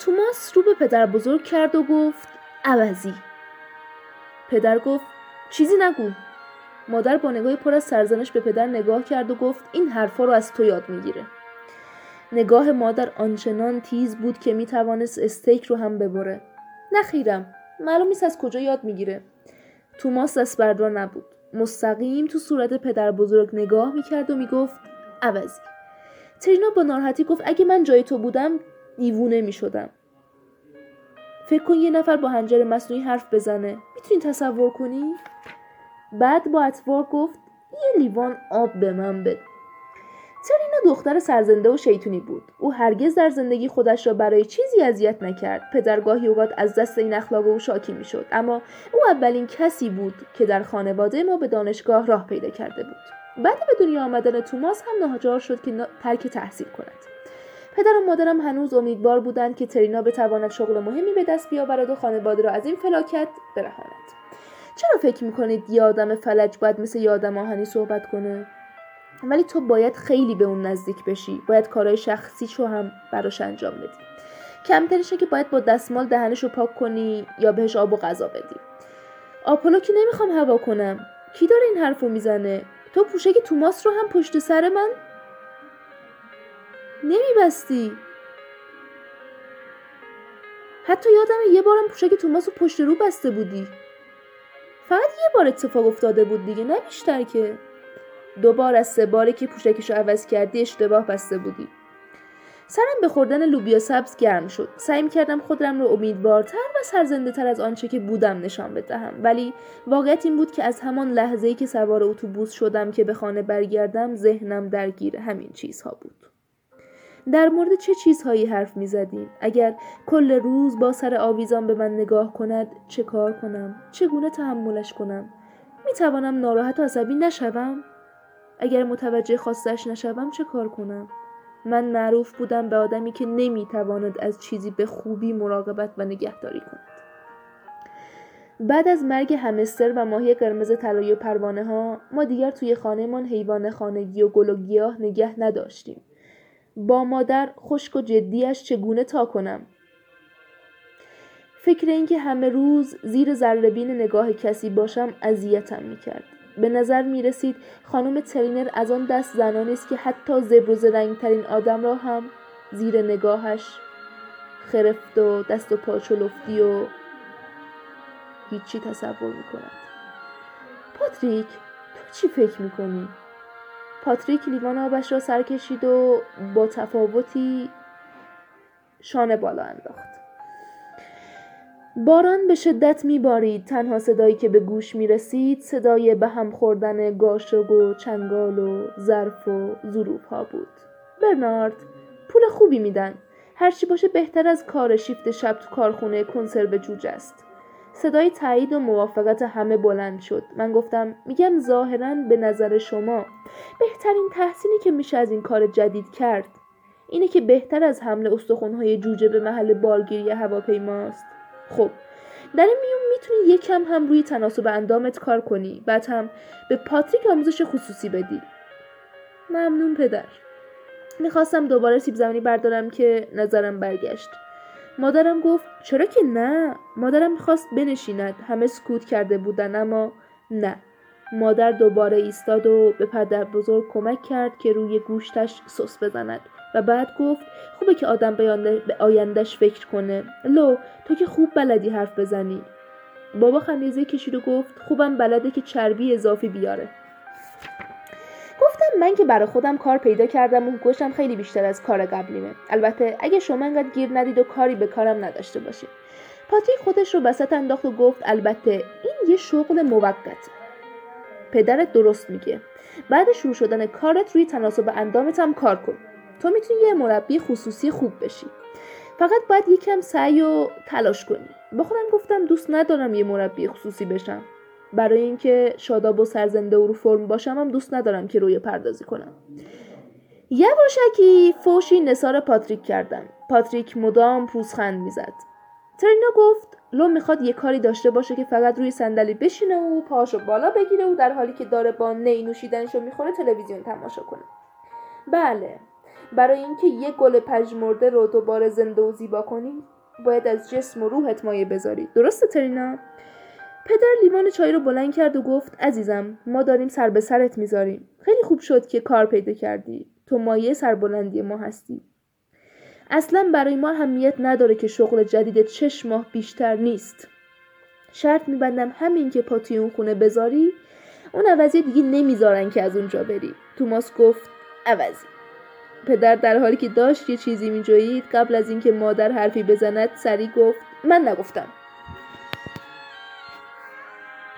توماس رو به پدر بزرگ کرد و گفت عوضی. پدر گفت چیزی نگو. مادر با نگاه پر از سرزنش به پدر نگاه کرد و گفت این حرفا رو از تو یاد می‌گیره. نگاه مادر آنچنان تیز بود که می توانست استیک رو هم ببره. نخیرم معلوم نیست از کجا یاد می‌گیره. توماس دست بردار نبود. مستقیم تو صورت پدر بزرگ نگاه می‌کرد و می‌گفت عوضی. ترینا با ناراحتی گفت اگه من جای تو بودم دیوونه می‌شدم فکر کن یه نفر با هنجر مصنوعی حرف بزنه. می‌تونی تصور کنی؟ بعد با اطوار گفت یه لیوان آب به من بده. ترینا دختر سرزنده و شیطونی بود؟ او هرگز در زندگی خودش را برای چیزی اذیت نکرد. پدرگاهی اوقات از دست این اخلاق او شاکی می‌شد. اما او اولین کسی بود که در خانواده ما به دانشگاه راه پیدا کرده بود. بعد به دنیا آمدن توماس هم ناهجار شد که ترک تحصیل کند. پدر و مادرم هنوز امیدوار بودند که ترینا بتواند شغل مهمی به دست بیاورد و خانواده را از این فلاکت برهاند. چرا فکر می‌کنید یه آدم فلج باید مثل یه آدم آهنی صحبت کنه؟ ولی تو باید خیلی به اون نزدیک بشی. باید کارهای شخصیشو هم براش انجام بدی. کمترشه که باید با دستمال دهنشو پاک کنی یا بهش آب و غذا بدی. آپولو که نمی‌خوام هوا کنم. کی داره این حرفو می‌زنه؟ تو پوشک توماس رو هم پشت سر من؟ نمیبستی. حتی یادم یه بارم پوشک توماس رو پشت رو بسته بودی. فقط یه بار اتفاق افتاده بود دیگه نه بیشتر که. دو بار از سه باری که پوشکش رو عوض کردی اشتباه بسته بودی. سرم به خوردن لوبیا سبز گرم شد. سعی کردم خودم رو امیدوارتر و سرزنده تر از آنچه که بودم نشان بدهم. ولی واقعیت این بود که از همان لحظه ای که سوار اتوبوس شدم که به خانه برگردم ذهنم درگیر همین چیزها بود. در مورد چه چیزهایی حرف می زدیم؟ اگر کل روز با سر آویزان به من نگاه کند چه کار کنم؟ چگونه تحملش کنم؟ می توانم ناراحت و عصبی نشوم؟ اگر متوجه خواستش نشوم چه کار کنم من معروف بودم به آدمی که نمی‌تواند از چیزی به خوبی مراقبت و نگهداری کند بعد از مرگ همستر و ماهی قرمز طلایی و پروانه ها ما دیگر توی خانهمان حیوان خانگی و گل و گیاه نگه نداشتیم با مادر خشک و جدیش چگونه تا کنم فکر اینکه همه روز زیر ذرهبین نگاه کسی باشم اذیتم می‌کرد به نظر می رسید خانم ترینر از آن دست زنانی است که حتی زبر و ترین آدم را هم زیر نگاهش خرفت و دست و پاچو لفتی و هیچی تصور می کند. پاتریک تو چی فکر می کنی؟ پاتریک لیوان آبش را سر کشید و با تفاوتی شانه بالا انداخت. باران به شدت میبارید. تنها صدایی که به گوش می رسید صدای به هم خوردن گاشق و چنگال و ظرف و ظروف ها بود. برنارد پول خوبی میدن. هرچی باشه بهتر از کار شیفت شب تو کارخونه کنسرو جوجه است. صدای تایید و موافقت همه بلند شد. من گفتم میگم ظاهرا به نظر شما بهترین تحسینی که میشه از این کار جدید کرد اینه که بهتر از حمله استخونهای جوجه به محل بارگیری هواپیماست. خب در این میون می‌تونی یکم هم روی تناسب اندامت کار کنی بعد هم به پاتریک آموزش خصوصی بدی. ممنون پدر. می‌خواستم دوباره سیب زمینی بردارم که نظرم برگشت. مادرم گفت چرا که نه؟ مادرم می‌خواست بنشیند. همه سکوت کرده بودن اما نه. مادر دوباره ایستاد و به پدر بزرگ کمک کرد که روی گوشتش سس بزند و بعد گفت خوبه که آدم به آیندهش فکر کنه. لو تو که خوب بلدی حرف بزنی. بابا خمیزه کشید و گفت خوبم بلده که چربی اضافی بیاره. من که برای خودم کار پیدا کردم و حقوقشم خیلی بیشتر از کار قبلیمه. البته اگه شما انقدر گیر ندید و کاری به کارم نداشته باشید. پاتریک خودش رو وسط انداخت و گفت البته این یه شغل موقت. پدرت درست میگه. بعد شروع شدن کارت روی تناسب اندامت هم کار کن. تو می‌تونی یه مربی خصوصی خوب بشی. فقط باید یکم سعی و تلاش کنی. با خودم گفتم دوست ندارم یه مربی خصوصی بشم. برای اینکه شاداب و سرزنده و رو فرم باشم هم دوست ندارم که روی پردازی کنم. یواشکی فوشی نصار پاتریک کردن پاتریک مدام پوزخند می‌زد. ترینا گفت لو می‌خواد یه کاری داشته باشه که فقط روی صندلی بشینه و پاشو بالا بگیره و در حالی که داره با نی نوشیدنشو می‌خوره تلویزیون تماشا کنه. بله. برای اینکه یک گل پژمرده رو دوباره زنده و زیبا کنی باید از جسم و روحت مایه بذاری. درسته ترینا؟ پدر لیوان چای رو بلند کرد و گفت عزیزم ما داریم سر به سرت می‌ذاریم. خیلی خوب شد که کار پیدا کردی. تو مایه سربلندی ما هستی. اصلا برای ما اهمیت نداره که شغل جدیدت شش ماه بیشتر نیست. شرط میبندم همین که پا اون خونه بذاری. اون عوضی دیگه نمی‌ذارن که از اونجا بری. توماس گفت عوضی. پدر در حالی که داشت یه چیزی میجویید قبل از اینکه مادر حرفی بزند سری گفت من نگفتم.